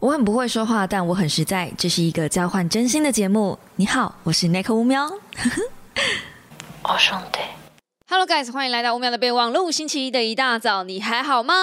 我很不会说话，但我很实在。这是一个交换真心的节目。你好，我是 Nick 乌喵。我兄弟。Hello guys，欢迎来到五秒的备忘录。星期一的一大早，你还好吗？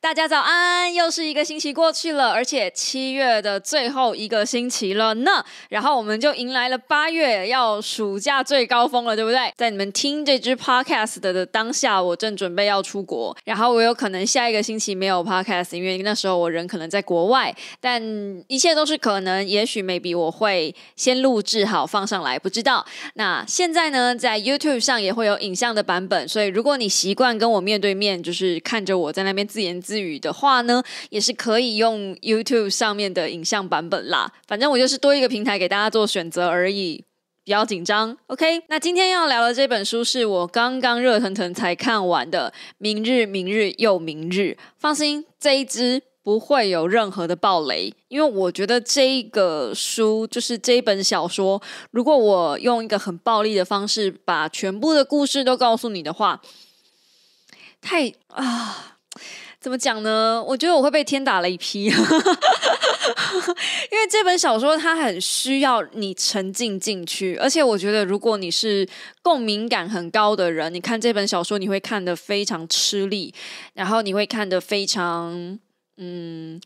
大家早安！又是一个星期过去了，而且七月的最后一个星期了呢。然后我们就迎来了八月，要暑假最高峰了，对不对？在你们听这支 podcast 的当下，我正准备要出国，然后我有可能下一个星期没有 podcast，因为那时候我人可能在国外。但一切都是可能，也许 maybe 我会先录制好放上来，不知道。那现在呢，在 YouTube 上也会有。影影像的版本，所以如果你习惯跟我面对面，就是看着我在那边自言自语的话呢，也是可以用 YouTube 上面的影像版本啦。反正我就是多一个平台给大家做选择而已，比较紧张。OK，那今天要聊的这本书是我刚刚热腾腾才看完的《明日，明日又明日》。放心，这一支。不会有任何的暴雷，因为我觉得这一个书就是这一本小说，如果我用一个很暴力的方式把全部的故事都告诉你的话，太啊，怎么讲呢？我觉得我会被天打雷劈，因为这本小说它很需要你沉浸进去，而且我觉得如果你是共鸣感很高的人，你看这本小说你会看得非常吃力，然后你会看得非常。嗯。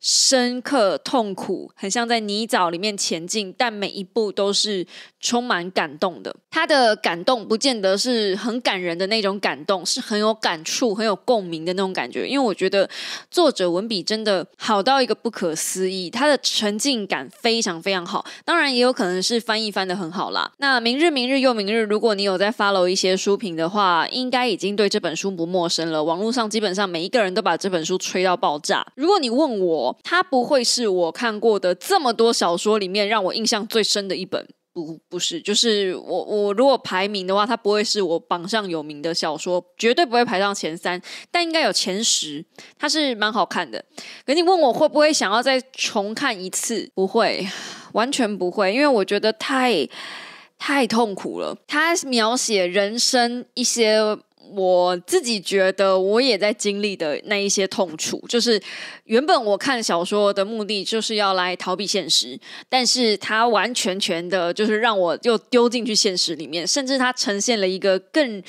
深刻痛苦，很像在泥沼里面前进，但每一步都是充满感动的。他的感动不见得是很感人的那种感动，是很有感触、很有共鸣的那种感觉。因为我觉得作者文笔真的好到一个不可思议，他的沉浸感非常非常好。当然，也有可能是翻译翻的很好啦。那明日明日又明日，如果你有在 follow 一些书评的话，应该已经对这本书不陌生了。网络上基本上每一个人都把这本书吹到爆炸。如果你问我，它不会是我看过的这么多小说里面让我印象最深的一本，不不是，就是我我如果排名的话，它不会是我榜上有名的小说，绝对不会排上前三，但应该有前十，它是蛮好看的。可你问我会不会想要再重看一次？不会，完全不会，因为我觉得太太痛苦了。它描写人生一些。我自己觉得，我也在经历的那一些痛楚，就是原本我看小说的目的就是要来逃避现实，但是它完全全的，就是让我又丢进去现实里面，甚至它呈现了一个更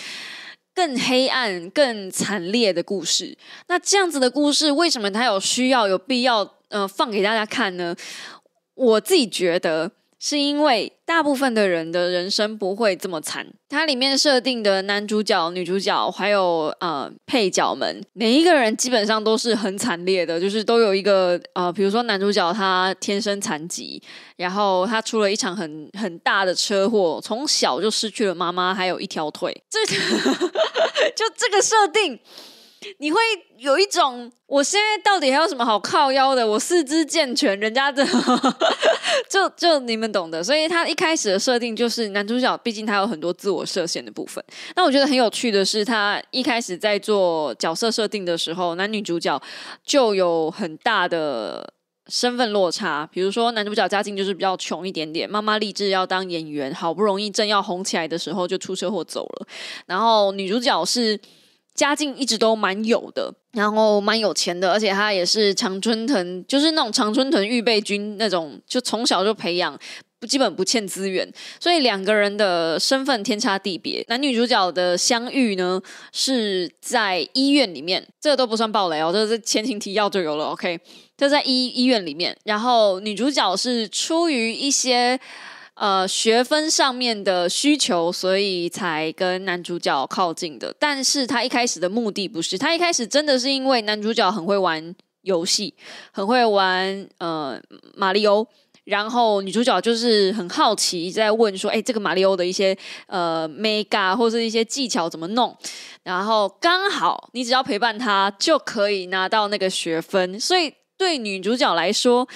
更黑暗、更惨烈的故事。那这样子的故事，为什么它有需要、有必要，呃，放给大家看呢？我自己觉得。是因为大部分的人的人生不会这么惨，它里面设定的男主角、女主角还有呃配角们，每一个人基本上都是很惨烈的，就是都有一个呃，比如说男主角他天生残疾，然后他出了一场很很大的车祸，从小就失去了妈妈，还有一条腿，这 就这个设定。你会有一种，我现在到底还有什么好靠腰的？我四肢健全，人家的 就就你们懂的。所以他一开始的设定就是男主角，毕竟他有很多自我设限的部分。那我觉得很有趣的是，他一开始在做角色设定的时候，男女主角就有很大的身份落差。比如说，男主角家境就是比较穷一点点，妈妈立志要当演员，好不容易正要红起来的时候就出车祸走了。然后女主角是。家境一直都蛮有的，然后蛮有钱的，而且他也是常春藤，就是那种常春藤预备军那种，就从小就培养，不基本不欠资源，所以两个人的身份天差地别。男女主角的相遇呢，是在医院里面，这个都不算暴雷哦，这是前情提要就有了。OK，就在医医院里面，然后女主角是出于一些。呃，学分上面的需求，所以才跟男主角靠近的。但是他一开始的目的不是，他一开始真的是因为男主角很会玩游戏，很会玩呃马里欧，然后女主角就是很好奇，在问说，哎，这个马里欧的一些呃 mega 或是一些技巧怎么弄？然后刚好你只要陪伴他就可以拿到那个学分，所以对女主角来说。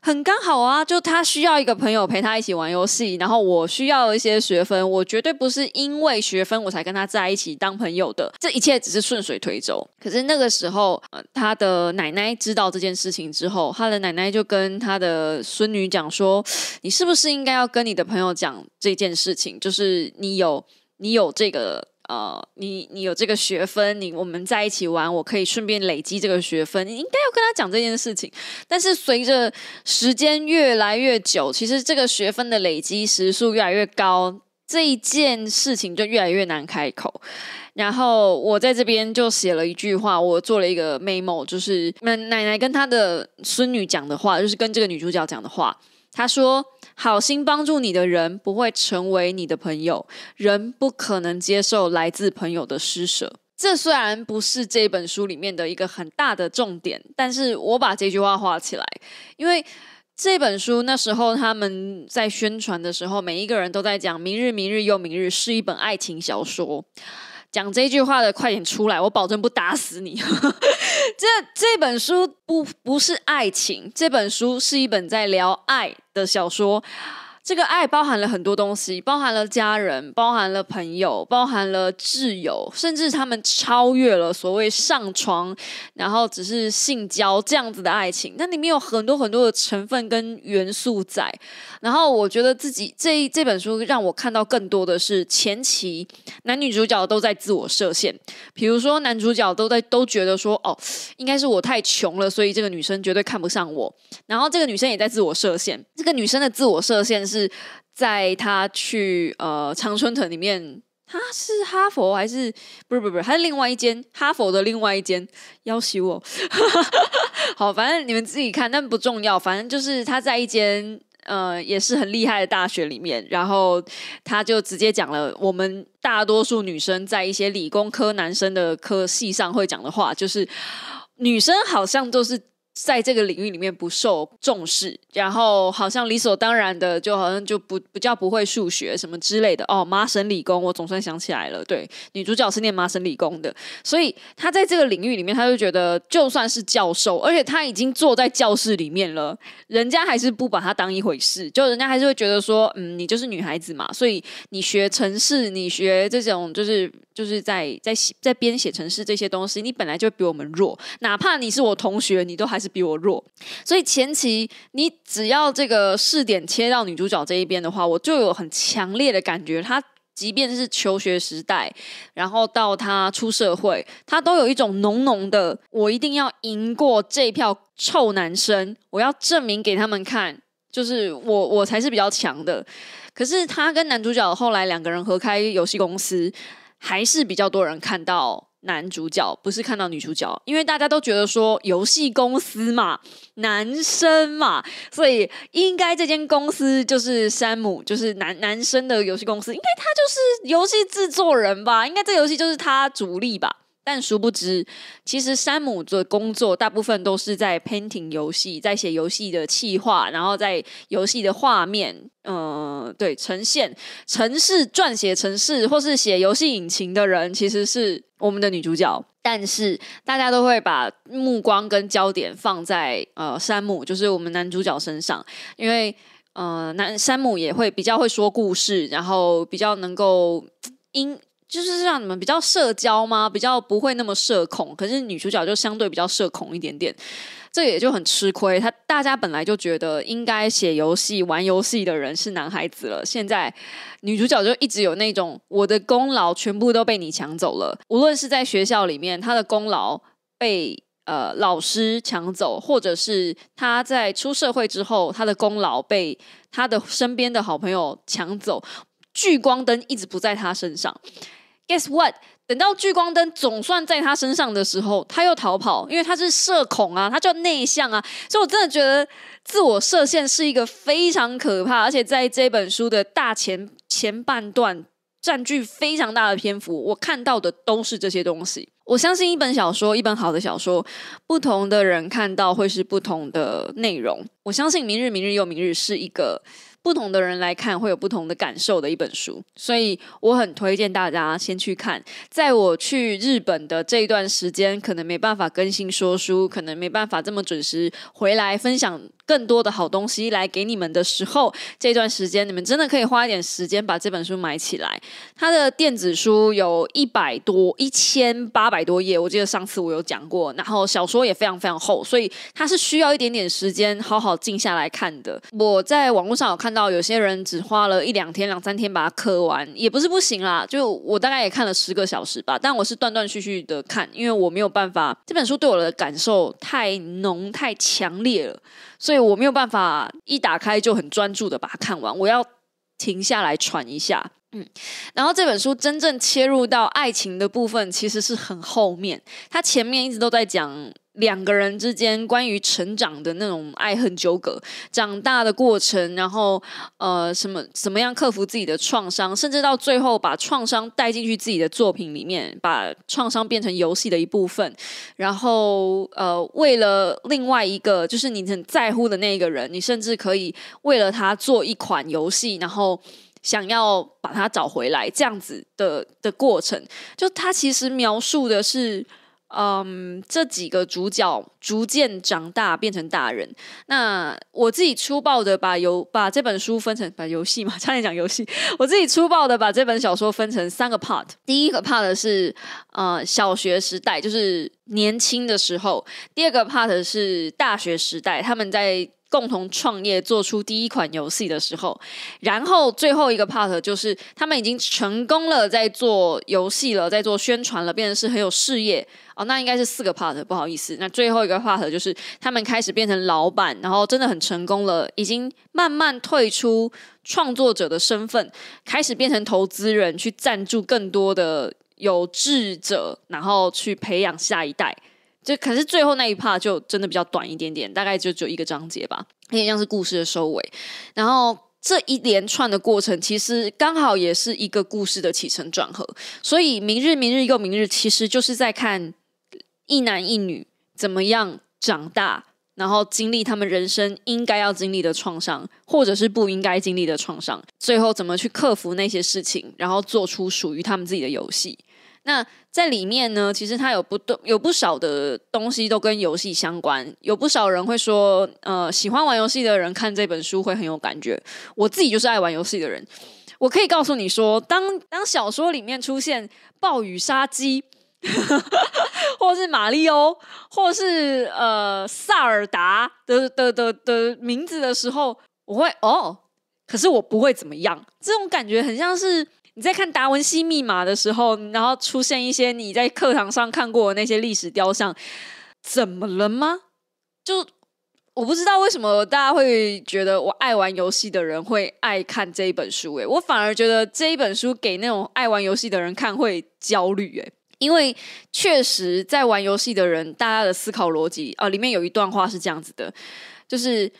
很刚好啊，就她需要一个朋友陪她一起玩游戏，然后我需要一些学分，我绝对不是因为学分我才跟她在一起当朋友的，这一切只是顺水推舟。可是那个时候，呃，她的奶奶知道这件事情之后，她的奶奶就跟她的孙女讲说：“你是不是应该要跟你的朋友讲这件事情？就是你有你有这个。”呃，你你有这个学分，你我们在一起玩，我可以顺便累积这个学分。你应该要跟他讲这件事情。但是随着时间越来越久，其实这个学分的累积时数越来越高，这一件事情就越来越难开口。然后我在这边就写了一句话，我做了一个 memo，就是奶奶奶跟她的孙女讲的话，就是跟这个女主角讲的话。她说：“好心帮助你的人不会成为你的朋友，人不可能接受来自朋友的施舍。”这虽然不是这本书里面的一个很大的重点，但是我把这句话画起来，因为这本书那时候他们在宣传的时候，每一个人都在讲“明日，明日又明日”是一本爱情小说。讲这句话的快点出来，我保证不打死你。这这本书不不是爱情，这本书是一本在聊爱的小说。这个爱包含了很多东西，包含了家人，包含了朋友，包含了挚友，甚至他们超越了所谓上床，然后只是性交这样子的爱情。那里面有很多很多的成分跟元素在。然后我觉得自己这这本书让我看到更多的是前期男女主角都在自我设限，比如说男主角都在都觉得说哦，应该是我太穷了，所以这个女生绝对看不上我。然后这个女生也在自我设限，这个女生的自我设限是。是在他去呃常春藤里面，他是哈佛还是不是不是不是，他是另外一间哈佛的另外一间要挟我。好，反正你们自己看，但不重要。反正就是他在一间呃也是很厉害的大学里面，然后他就直接讲了我们大多数女生在一些理工科男生的科系上会讲的话，就是女生好像都是。在这个领域里面不受重视，然后好像理所当然的，就好像就不不叫不会数学什么之类的哦。麻省理工，我总算想起来了，对，女主角是念麻省理工的，所以她在这个领域里面，她就觉得就算是教授，而且她已经坐在教室里面了，人家还是不把她当一回事，就人家还是会觉得说，嗯，你就是女孩子嘛，所以你学城市，你学这种就是就是在在在编写城市这些东西，你本来就比我们弱，哪怕你是我同学，你都还是。比我弱，所以前期你只要这个试点切到女主角这一边的话，我就有很强烈的感觉，她即便是求学时代，然后到她出社会，她都有一种浓浓的，我一定要赢过这票臭男生，我要证明给他们看，就是我我才是比较强的。可是她跟男主角后来两个人合开游戏公司，还是比较多人看到。男主角不是看到女主角，因为大家都觉得说游戏公司嘛，男生嘛，所以应该这间公司就是山姆，就是男男生的游戏公司，应该他就是游戏制作人吧，应该这游戏就是他主力吧。但殊不知，其实山姆的工作大部分都是在 painting 游戏，在写游戏的企划，然后在游戏的画面，嗯，对，呈现城市撰写城市或是写游戏引擎的人，其实是我们的女主角。但是大家都会把目光跟焦点放在呃山姆，就是我们男主角身上，因为呃男山姆也会比较会说故事，然后比较能够 因。就是让你们比较社交吗？比较不会那么社恐，可是女主角就相对比较社恐一点点，这也就很吃亏。他大家本来就觉得应该写游戏、玩游戏的人是男孩子了，现在女主角就一直有那种我的功劳全部都被你抢走了。无论是在学校里面，她的功劳被呃老师抢走，或者是她在出社会之后，她的功劳被她的身边的好朋友抢走，聚光灯一直不在她身上。Guess what？等到聚光灯总算在他身上的时候，他又逃跑，因为他是社恐啊，他就内向啊。所以我真的觉得自我设限是一个非常可怕，而且在这本书的大前前半段占据非常大的篇幅，我看到的都是这些东西。我相信一本小说，一本好的小说，不同的人看到会是不同的内容。我相信《明日，明日又明日》是一个。不同的人来看会有不同的感受的一本书，所以我很推荐大家先去看。在我去日本的这一段时间，可能没办法更新说书，可能没办法这么准时回来分享更多的好东西来给你们的时候，这段时间你们真的可以花一点时间把这本书买起来。它的电子书有一百多、一千八百多页，我记得上次我有讲过。然后小说也非常非常厚，所以它是需要一点点时间好好静下来看的。我在网络上有看到有些人只花了一两天、两三天把它磕完，也不是不行啦。就我大概也看了十个小时吧，但我是断断续续的看，因为我没有办法，这本书对我的感受太浓、太强烈了，所以我没有办法一打开就很专注的把它看完，我要停下来喘一下。嗯，然后这本书真正切入到爱情的部分，其实是很后面，它前面一直都在讲。两个人之间关于成长的那种爱恨纠葛，长大的过程，然后呃，什么怎么样克服自己的创伤，甚至到最后把创伤带进去自己的作品里面，把创伤变成游戏的一部分，然后呃，为了另外一个就是你很在乎的那个人，你甚至可以为了他做一款游戏，然后想要把他找回来，这样子的的过程，就他其实描述的是。嗯，这几个主角逐渐长大，变成大人。那我自己粗暴的把游把这本书分成把游戏嘛，差点讲游戏。我自己粗暴的把这本小说分成三个 part。第一个 part 是呃小学时代，就是年轻的时候；第二个 part 是大学时代，他们在。共同创业做出第一款游戏的时候，然后最后一个 part 就是他们已经成功了，在做游戏了，在做宣传了，变成是很有事业哦。那应该是四个 part，不好意思。那最后一个 part 就是他们开始变成老板，然后真的很成功了，已经慢慢退出创作者的身份，开始变成投资人，去赞助更多的有志者，然后去培养下一代。就可是最后那一 part 就真的比较短一点点，大概就只有一个章节吧，有点像是故事的收尾。然后这一连串的过程，其实刚好也是一个故事的起承转合。所以明日、明日又明日，其实就是在看一男一女怎么样长大，然后经历他们人生应该要经历的创伤，或者是不应该经历的创伤，最后怎么去克服那些事情，然后做出属于他们自己的游戏。那在里面呢，其实它有不有不少的东西都跟游戏相关。有不少人会说，呃，喜欢玩游戏的人看这本书会很有感觉。我自己就是爱玩游戏的人，我可以告诉你说，当当小说里面出现暴雨杀机，或是马里欧，或是呃萨尔达的的的的名字的时候，我会哦，可是我不会怎么样。这种感觉很像是。你在看《达文西密码》的时候，然后出现一些你在课堂上看过的那些历史雕像，怎么了吗？就我不知道为什么大家会觉得我爱玩游戏的人会爱看这一本书，诶，我反而觉得这一本书给那种爱玩游戏的人看会焦虑，诶，因为确实在玩游戏的人，大家的思考逻辑啊，里面有一段话是这样子的，就是。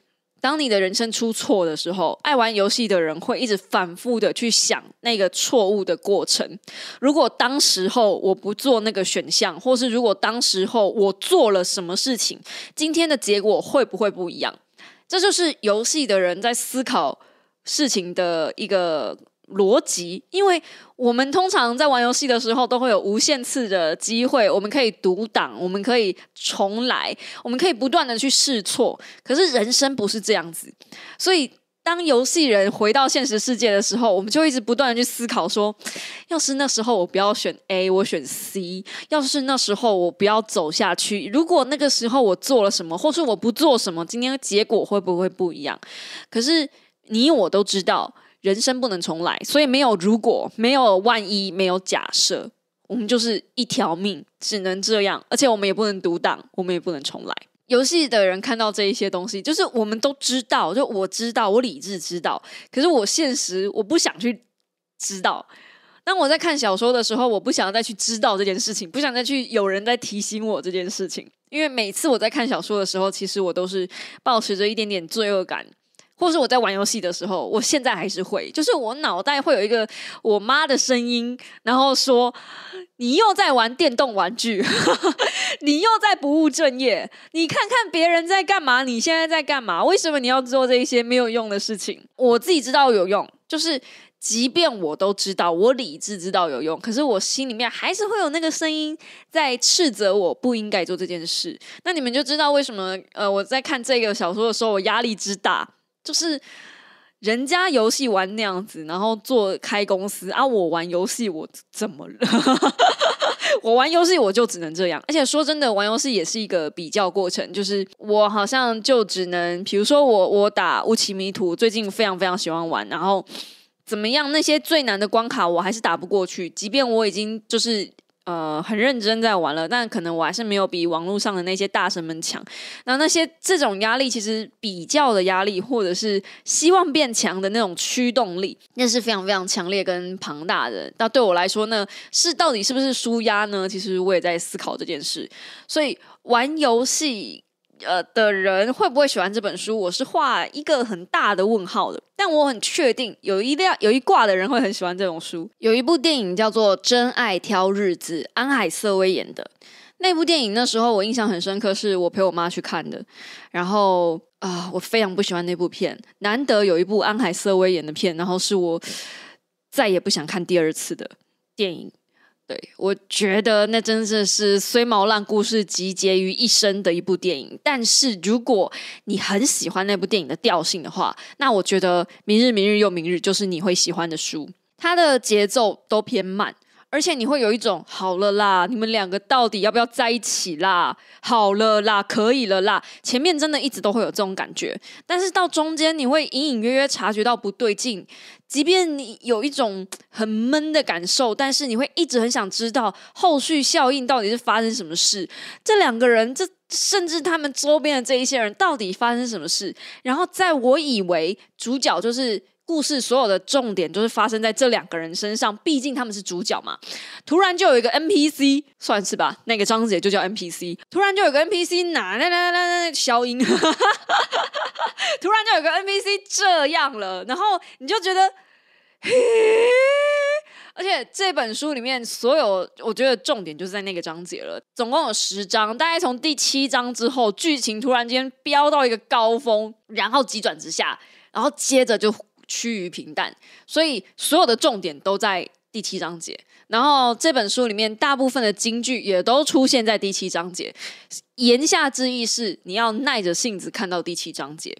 当你的人生出错的时候，爱玩游戏的人会一直反复的去想那个错误的过程。如果当时候我不做那个选项，或是如果当时候我做了什么事情，今天的结果会不会不一样？这就是游戏的人在思考事情的一个。逻辑，因为我们通常在玩游戏的时候都会有无限次的机会，我们可以独挡，我们可以重来，我们可以不断的去试错。可是人生不是这样子，所以当游戏人回到现实世界的时候，我们就一直不断的去思考：说，要是那时候我不要选 A，我选 C；要是那时候我不要走下去，如果那个时候我做了什么，或是我不做什么，今天结果会不会不一样？可是你我都知道。人生不能重来，所以没有如果，没有万一，没有假设，我们就是一条命，只能这样。而且我们也不能独挡，我们也不能重来。游戏的人看到这一些东西，就是我们都知道，就我知道，我理智知道，可是我现实我不想去知道。当我在看小说的时候，我不想再去知道这件事情，不想再去有人在提醒我这件事情，因为每次我在看小说的时候，其实我都是保持着一点点罪恶感。或是我在玩游戏的时候，我现在还是会，就是我脑袋会有一个我妈的声音，然后说：“你又在玩电动玩具，你又在不务正业，你看看别人在干嘛，你现在在干嘛？为什么你要做这些没有用的事情？”我自己知道有用，就是即便我都知道，我理智知道有用，可是我心里面还是会有那个声音在斥责我不应该做这件事。那你们就知道为什么呃，我在看这个小说的时候，我压力之大，就是人家游戏玩那样子，然后做开公司啊，我玩游戏我怎么了？我玩游戏我就只能这样，而且说真的，玩游戏也是一个比较过程，就是我好像就只能，比如说我我打乌奇迷途，最近非常非常喜欢玩，然后。怎么样？那些最难的关卡我还是打不过去，即便我已经就是呃很认真在玩了，但可能我还是没有比网络上的那些大神们强。那那些这种压力，其实比较的压力，或者是希望变强的那种驱动力，那是非常非常强烈跟庞大的。那对我来说呢，是到底是不是输压呢？其实我也在思考这件事。所以玩游戏。呃，的人会不会喜欢这本书？我是画一个很大的问号的。但我很确定，有一辆有一挂的人会很喜欢这种书。有一部电影叫做《真爱挑日子》，安海瑟薇演的那部电影。那时候我印象很深刻，是我陪我妈去看的。然后啊，我非常不喜欢那部片。难得有一部安海瑟薇演的片，然后是我再也不想看第二次的电影。对，我觉得那真的是虽毛烂故事集结于一身的一部电影。但是如果你很喜欢那部电影的调性的话，那我觉得《明日，明日又明日》就是你会喜欢的书。它的节奏都偏慢。而且你会有一种好了啦，你们两个到底要不要在一起啦？好了啦，可以了啦。前面真的一直都会有这种感觉，但是到中间你会隐隐约约察觉到不对劲。即便你有一种很闷的感受，但是你会一直很想知道后续效应到底是发生什么事。这两个人，这甚至他们周边的这一些人，到底发生什么事？然后在我以为主角就是。故事所有的重点都是发生在这两个人身上，毕竟他们是主角嘛。突然就有一个 NPC，算是吧，那个章节就叫 NPC。突然就有个 NPC，哪哪哪哪哪消音。突然就有个 NPC 这样了，然后你就觉得，而且这本书里面所有，我觉得重点就是在那个章节了。总共有十章，大概从第七章之后，剧情突然间飙到一个高峰，然后急转直下，然后接着就。趋于平淡，所以所有的重点都在第七章节。然后这本书里面大部分的金句也都出现在第七章节。言下之意是你要耐着性子看到第七章节。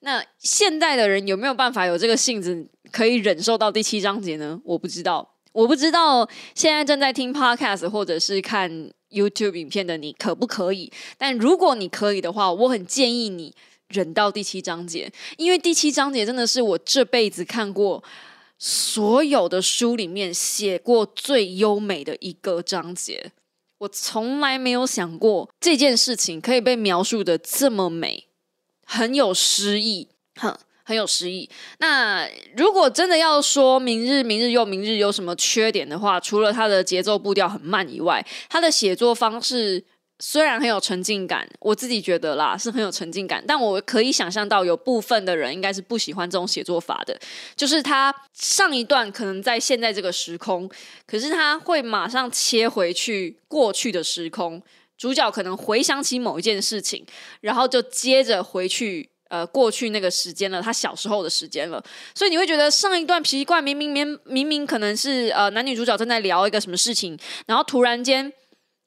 那现代的人有没有办法有这个性子可以忍受到第七章节呢？我不知道，我不知道现在正在听 podcast 或者是看 YouTube 影片的你可不可以？但如果你可以的话，我很建议你。忍到第七章节，因为第七章节真的是我这辈子看过所有的书里面写过最优美的一个章节。我从来没有想过这件事情可以被描述的这么美，很有诗意，哼，很有诗意。那如果真的要说明日，明日又明日有什么缺点的话，除了它的节奏步调很慢以外，它的写作方式。虽然很有沉浸感，我自己觉得啦是很有沉浸感，但我可以想象到有部分的人应该是不喜欢这种写作法的。就是他上一段可能在现在这个时空，可是他会马上切回去过去的时空，主角可能回想起某一件事情，然后就接着回去呃过去那个时间了，他小时候的时间了。所以你会觉得上一段奇怪，明明明明明可能是呃男女主角正在聊一个什么事情，然后突然间。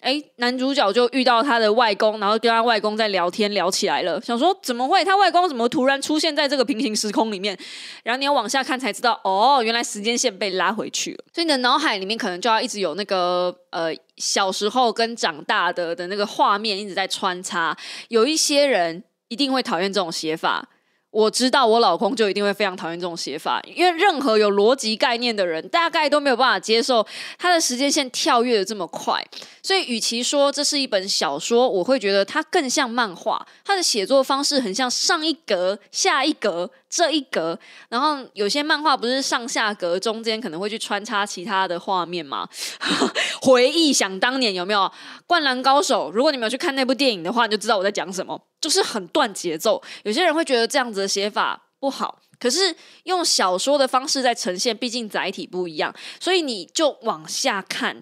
哎，男主角就遇到他的外公，然后跟他外公在聊天，聊起来了。想说怎么会？他外公怎么突然出现在这个平行时空里面？然后你要往下看才知道，哦，原来时间线被拉回去了。所以你的脑海里面可能就要一直有那个呃小时候跟长大的的那个画面一直在穿插。有一些人一定会讨厌这种写法。我知道我老公就一定会非常讨厌这种写法，因为任何有逻辑概念的人，大概都没有办法接受他的时间线跳跃的这么快。所以，与其说这是一本小说，我会觉得它更像漫画。它的写作方式很像上一格、下一格、这一格，然后有些漫画不是上下格中间可能会去穿插其他的画面吗？回忆想当年有没有《灌篮高手》？如果你们有去看那部电影的话，你就知道我在讲什么。就是很断节奏，有些人会觉得这样子的写法不好，可是用小说的方式在呈现，毕竟载体不一样，所以你就往下看，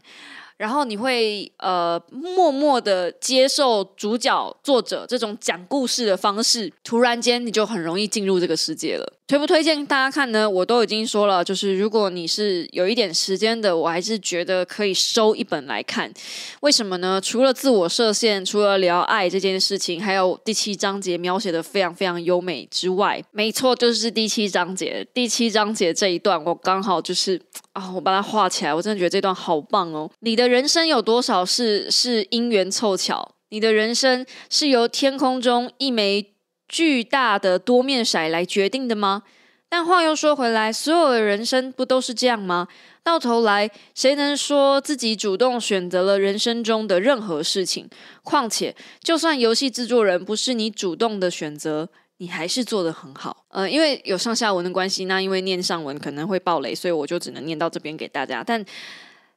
然后你会呃默默的接受主角作者这种讲故事的方式，突然间你就很容易进入这个世界了。推不推荐大家看呢？我都已经说了，就是如果你是有一点时间的，我还是觉得可以收一本来看。为什么呢？除了自我设限，除了聊爱这件事情，还有第七章节描写的非常非常优美之外，没错，就是第七章节。第七章节这一段，我刚好就是啊，我把它画起来，我真的觉得这段好棒哦。你的人生有多少事是因缘凑巧？你的人生是由天空中一枚。巨大的多面骰来决定的吗？但话又说回来，所有的人生不都是这样吗？到头来，谁能说自己主动选择了人生中的任何事情？况且，就算游戏制作人不是你主动的选择，你还是做得很好。呃，因为有上下文的关系，那因为念上文可能会爆雷，所以我就只能念到这边给大家。但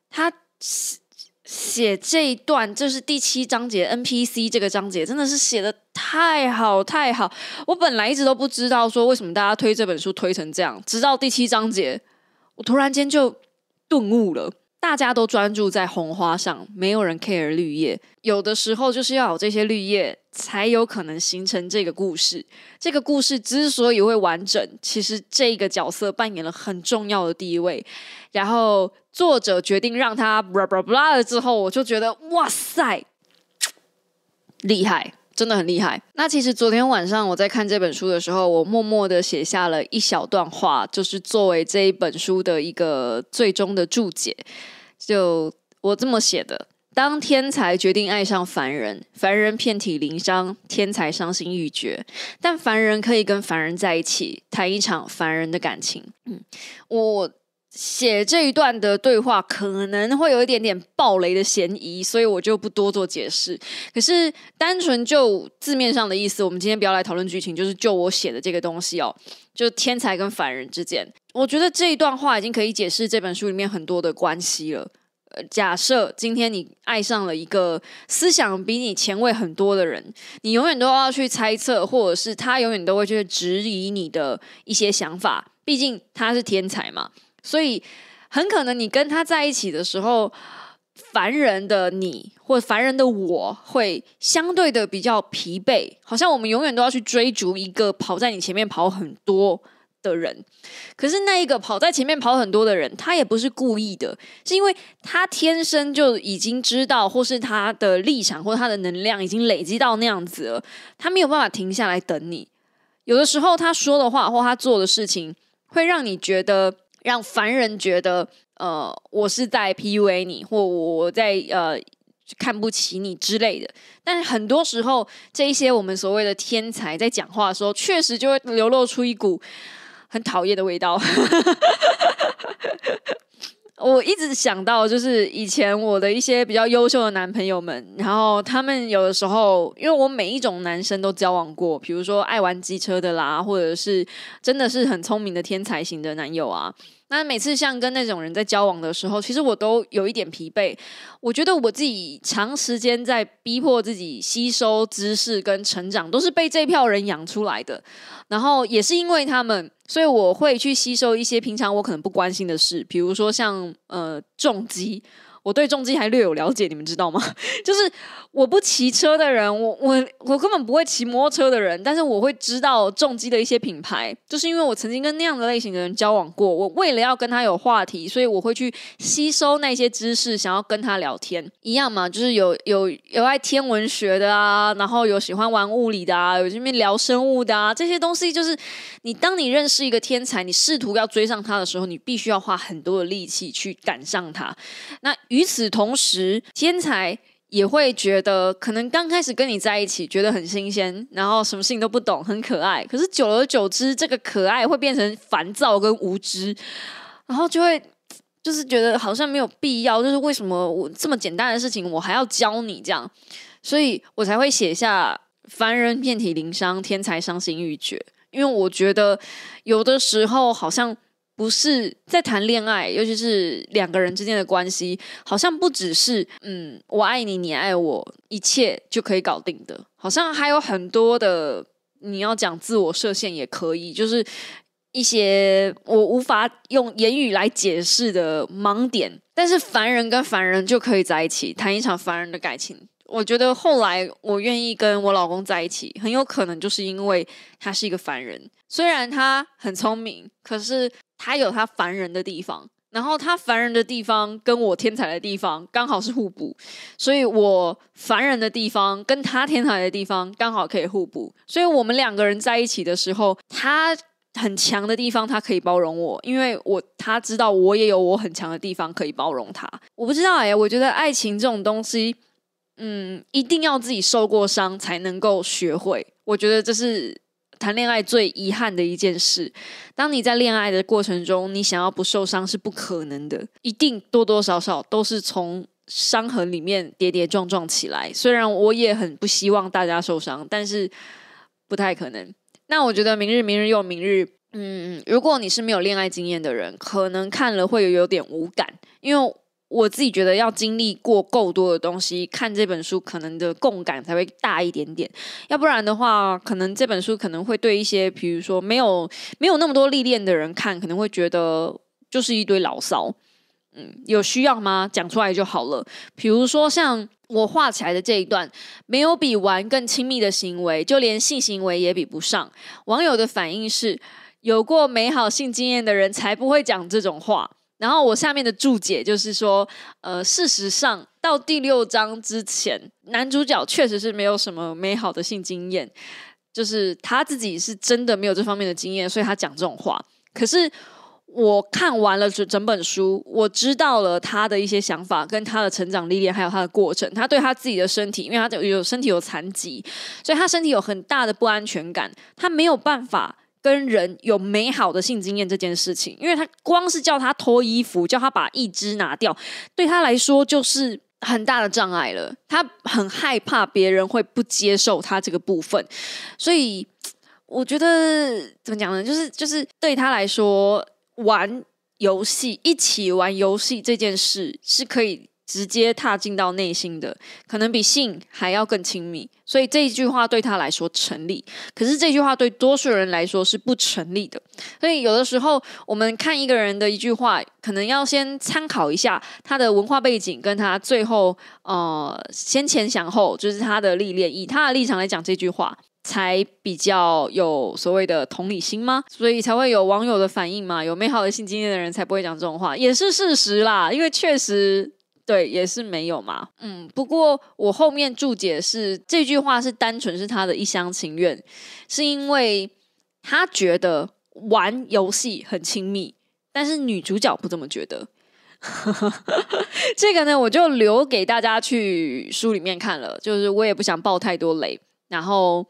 他。写这一段就是第七章节 NPC 这个章节真的是写的太好太好，我本来一直都不知道说为什么大家推这本书推成这样，直到第七章节，我突然间就顿悟了。大家都专注在红花上，没有人 care 绿叶。有的时候就是要有这些绿叶，才有可能形成这个故事。这个故事之所以会完整，其实这个角色扮演了很重要的地位。然后作者决定让他 blah blah blah 了之后，我就觉得哇塞，厉害，真的很厉害。那其实昨天晚上我在看这本书的时候，我默默的写下了一小段话，就是作为这一本书的一个最终的注解。就我这么写的：当天才决定爱上凡人，凡人遍体鳞伤，天才伤心欲绝。但凡人可以跟凡人在一起，谈一场凡人的感情。嗯，我写这一段的对话可能会有一点点暴雷的嫌疑，所以我就不多做解释。可是单纯就字面上的意思，我们今天不要来讨论剧情，就是就我写的这个东西哦，就天才跟凡人之间。我觉得这一段话已经可以解释这本书里面很多的关系了。呃，假设今天你爱上了一个思想比你前卫很多的人，你永远都要去猜测，或者是他永远都会去质疑你的一些想法。毕竟他是天才嘛，所以很可能你跟他在一起的时候，凡人的你或凡人的我会相对的比较疲惫，好像我们永远都要去追逐一个跑在你前面跑很多。的人，可是那一个跑在前面跑很多的人，他也不是故意的，是因为他天生就已经知道，或是他的立场或他的能量已经累积到那样子了，他没有办法停下来等你。有的时候他说的话或他做的事情，会让你觉得，让凡人觉得，呃，我是在 PUA 你，或我在呃看不起你之类的。但很多时候，这一些我们所谓的天才在讲话的时候，确实就会流露出一股。很讨厌的味道。我一直想到，就是以前我的一些比较优秀的男朋友们，然后他们有的时候，因为我每一种男生都交往过，比如说爱玩机车的啦，或者是真的是很聪明的天才型的男友啊。那每次像跟那种人在交往的时候，其实我都有一点疲惫。我觉得我自己长时间在逼迫自己吸收知识跟成长，都是被这票人养出来的。然后也是因为他们，所以我会去吸收一些平常我可能不关心的事，比如说像呃重疾。我对重机还略有了解，你们知道吗？就是我不骑车的人，我我我根本不会骑摩托车的人，但是我会知道重机的一些品牌，就是因为我曾经跟那样的类型的人交往过。我为了要跟他有话题，所以我会去吸收那些知识，想要跟他聊天。一样嘛，就是有有有爱天文学的啊，然后有喜欢玩物理的啊，有这边聊生物的啊，这些东西就是你当你认识一个天才，你试图要追上他的时候，你必须要花很多的力气去赶上他。那。与此同时，天才也会觉得，可能刚开始跟你在一起觉得很新鲜，然后什么事情都不懂，很可爱。可是久而久之，这个可爱会变成烦躁跟无知，然后就会就是觉得好像没有必要，就是为什么我这么简单的事情我还要教你这样，所以我才会写下“凡人遍体鳞伤，天才伤心欲绝”，因为我觉得有的时候好像。不是在谈恋爱，尤其是两个人之间的关系，好像不只是嗯，我爱你，你爱我，一切就可以搞定的。好像还有很多的，你要讲自我设限也可以，就是一些我无法用言语来解释的盲点。但是凡人跟凡人就可以在一起谈一场凡人的感情，我觉得后来我愿意跟我老公在一起，很有可能就是因为他是一个凡人。虽然他很聪明，可是他有他烦人的地方。然后他烦人的地方跟我天才的地方刚好是互补，所以我烦人的地方跟他天才的地方刚好可以互补。所以我们两个人在一起的时候，他很强的地方他可以包容我，因为我他知道我也有我很强的地方可以包容他。我不知道哎，我觉得爱情这种东西。嗯，一定要自己受过伤才能够学会。我觉得这是谈恋爱最遗憾的一件事。当你在恋爱的过程中，你想要不受伤是不可能的，一定多多少少都是从伤痕里面跌跌撞撞起来。虽然我也很不希望大家受伤，但是不太可能。那我觉得明日明日又明日，嗯，如果你是没有恋爱经验的人，可能看了会有点无感，因为。我自己觉得要经历过够多的东西，看这本书可能的共感才会大一点点。要不然的话，可能这本书可能会对一些，比如说没有没有那么多历练的人看，可能会觉得就是一堆牢骚。嗯，有需要吗？讲出来就好了。比如说像我画起来的这一段，没有比玩更亲密的行为，就连性行为也比不上。网友的反应是，有过美好性经验的人才不会讲这种话。然后我下面的注解就是说，呃，事实上到第六章之前，男主角确实是没有什么美好的性经验，就是他自己是真的没有这方面的经验，所以他讲这种话。可是我看完了整整本书，我知道了他的一些想法，跟他的成长历练，还有他的过程。他对他自己的身体，因为他有身体有残疾，所以他身体有很大的不安全感，他没有办法。跟人有美好的性经验这件事情，因为他光是叫他脱衣服，叫他把一只拿掉，对他来说就是很大的障碍了。他很害怕别人会不接受他这个部分，所以我觉得怎么讲呢？就是就是对他来说，玩游戏一起玩游戏这件事是可以。直接踏进到内心的，可能比性还要更亲密，所以这一句话对他来说成立。可是这句话对多数人来说是不成立的。所以有的时候，我们看一个人的一句话，可能要先参考一下他的文化背景，跟他最后呃先前想后，就是他的历练，以他的立场来讲这句话，才比较有所谓的同理心吗？所以才会有网友的反应嘛？有美好的性经验的人才不会讲这种话，也是事实啦。因为确实。对，也是没有嘛。嗯，不过我后面注解是这句话是单纯是他的一厢情愿，是因为他觉得玩游戏很亲密，但是女主角不这么觉得。这个呢，我就留给大家去书里面看了，就是我也不想爆太多雷。然后，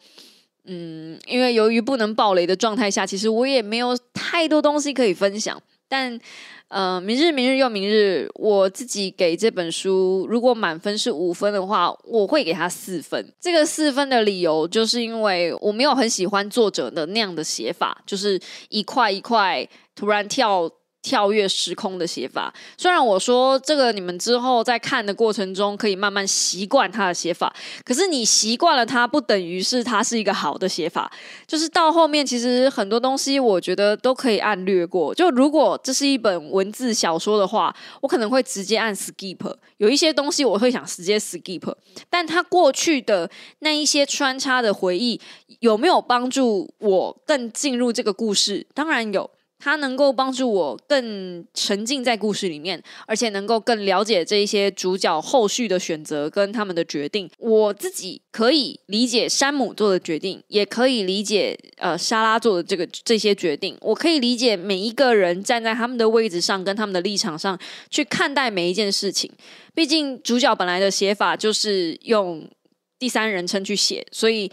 嗯，因为由于不能爆雷的状态下，其实我也没有太多东西可以分享，但。嗯，明日明日又明日，我自己给这本书，如果满分是五分的话，我会给他四分。这个四分的理由，就是因为我没有很喜欢作者的那样的写法，就是一块一块突然跳。跳跃时空的写法，虽然我说这个你们之后在看的过程中可以慢慢习惯他的写法，可是你习惯了它，不等于是它是一个好的写法。就是到后面，其实很多东西我觉得都可以按略过。就如果这是一本文字小说的话，我可能会直接按 skip。有一些东西我会想直接 skip，但他过去的那一些穿插的回忆有没有帮助我更进入这个故事？当然有。它能够帮助我更沉浸在故事里面，而且能够更了解这一些主角后续的选择跟他们的决定。我自己可以理解山姆做的决定，也可以理解呃莎拉做的这个这些决定。我可以理解每一个人站在他们的位置上，跟他们的立场上去看待每一件事情。毕竟主角本来的写法就是用第三人称去写，所以。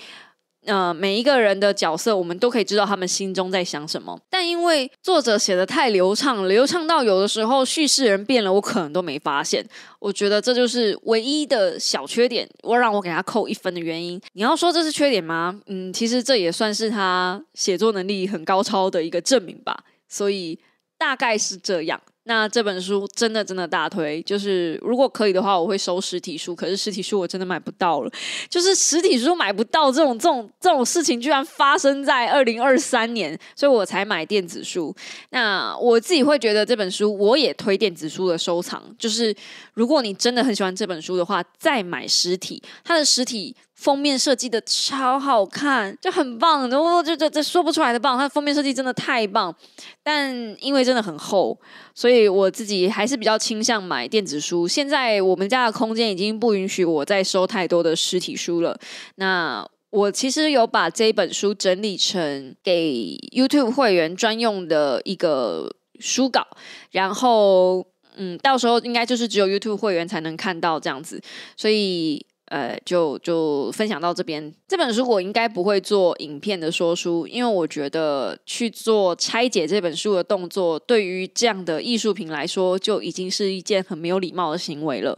呃，每一个人的角色，我们都可以知道他们心中在想什么。但因为作者写的太流畅，流畅到有的时候叙事人变了，我可能都没发现。我觉得这就是唯一的小缺点，我让我给他扣一分的原因。你要说这是缺点吗？嗯，其实这也算是他写作能力很高超的一个证明吧。所以大概是这样。那这本书真的真的大推，就是如果可以的话，我会收实体书。可是实体书我真的买不到了，就是实体书买不到这种这种这种事情，居然发生在二零二三年，所以我才买电子书。那我自己会觉得这本书，我也推电子书的收藏。就是如果你真的很喜欢这本书的话，再买实体，它的实体。封面设计的超好看，就很棒，然后就这这说不出来的棒，它封面设计真的太棒。但因为真的很厚，所以我自己还是比较倾向买电子书。现在我们家的空间已经不允许我再收太多的实体书了。那我其实有把这一本书整理成给 YouTube 会员专用的一个书稿，然后嗯，到时候应该就是只有 YouTube 会员才能看到这样子，所以。呃，就就分享到这边。这本书我应该不会做影片的说书，因为我觉得去做拆解这本书的动作，对于这样的艺术品来说，就已经是一件很没有礼貌的行为了。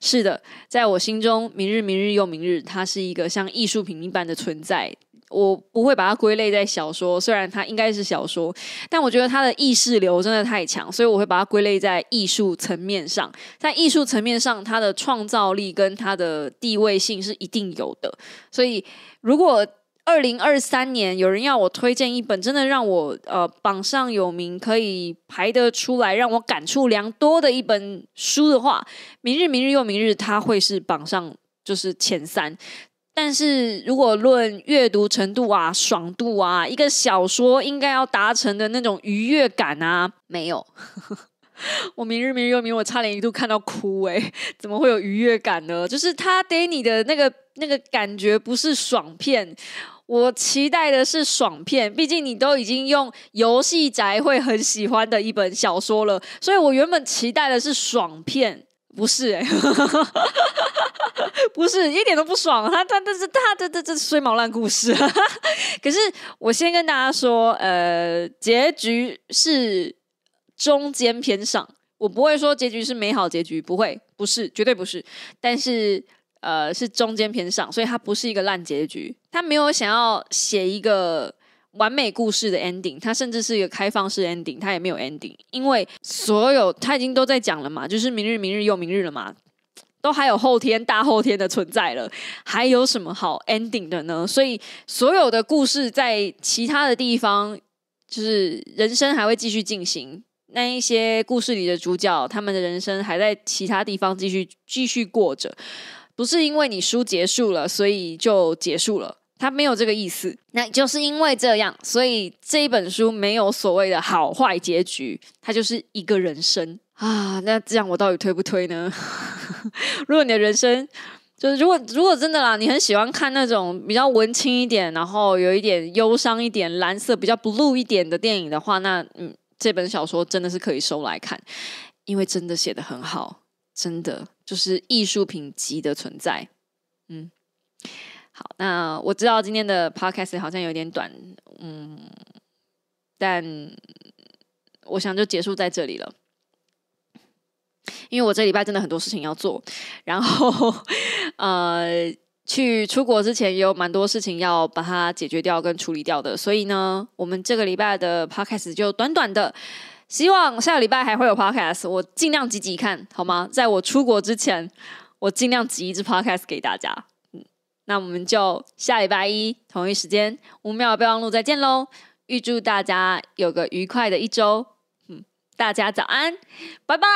是的，在我心中，《明日，明日又明日》，它是一个像艺术品一般的存在。我不会把它归类在小说，虽然它应该是小说，但我觉得它的意识流真的太强，所以我会把它归类在艺术层面上。在艺术层面上，它的创造力跟它的地位性是一定有的。所以，如果二零二三年有人要我推荐一本真的让我呃榜上有名，可以排得出来，让我感触良多的一本书的话，《明日，明日又明日》，它会是榜上就是前三。但是如果论阅读程度啊、爽度啊，一个小说应该要达成的那种愉悦感啊，没有。我明日明日又明，我差点一度看到哭哎，怎么会有愉悦感呢？就是他给你的那个那个感觉不是爽片，我期待的是爽片。毕竟你都已经用游戏宅会很喜欢的一本小说了，所以我原本期待的是爽片。不是哎，不是一点都不爽。他他但是他这这这衰毛烂故事。可是我先跟大家说，呃，结局是中间偏上。我不会说结局是美好结局，不会，不是，绝对不是。但是呃，是中间偏上，所以它不是一个烂结局。他没有想要写一个。完美故事的 ending，它甚至是一个开放式 ending，它也没有 ending，因为所有他已经都在讲了嘛，就是明日明日又明日了嘛，都还有后天大后天的存在了，还有什么好 ending 的呢？所以所有的故事在其他的地方，就是人生还会继续进行，那一些故事里的主角，他们的人生还在其他地方继续继续过着，不是因为你书结束了，所以就结束了。他没有这个意思，那就是因为这样，所以这一本书没有所谓的好坏结局，它就是一个人生啊。那这样我到底推不推呢？如果你的人生就是如果如果真的啦，你很喜欢看那种比较文青一点，然后有一点忧伤一点、蓝色比较 blue 一点的电影的话，那嗯，这本小说真的是可以收来看，因为真的写的很好，真的就是艺术品级的存在，嗯。好，那我知道今天的 podcast 好像有点短，嗯，但我想就结束在这里了，因为我这礼拜真的很多事情要做，然后呃，去出国之前也有蛮多事情要把它解决掉跟处理掉的，所以呢，我们这个礼拜的 podcast 就短短的，希望下个礼拜还会有 podcast，我尽量挤挤看好吗？在我出国之前，我尽量挤一支 podcast 给大家。那我们就下礼拜一同一时间五秒备忘录再见喽！预祝大家有个愉快的一周，嗯，大家早安，拜拜。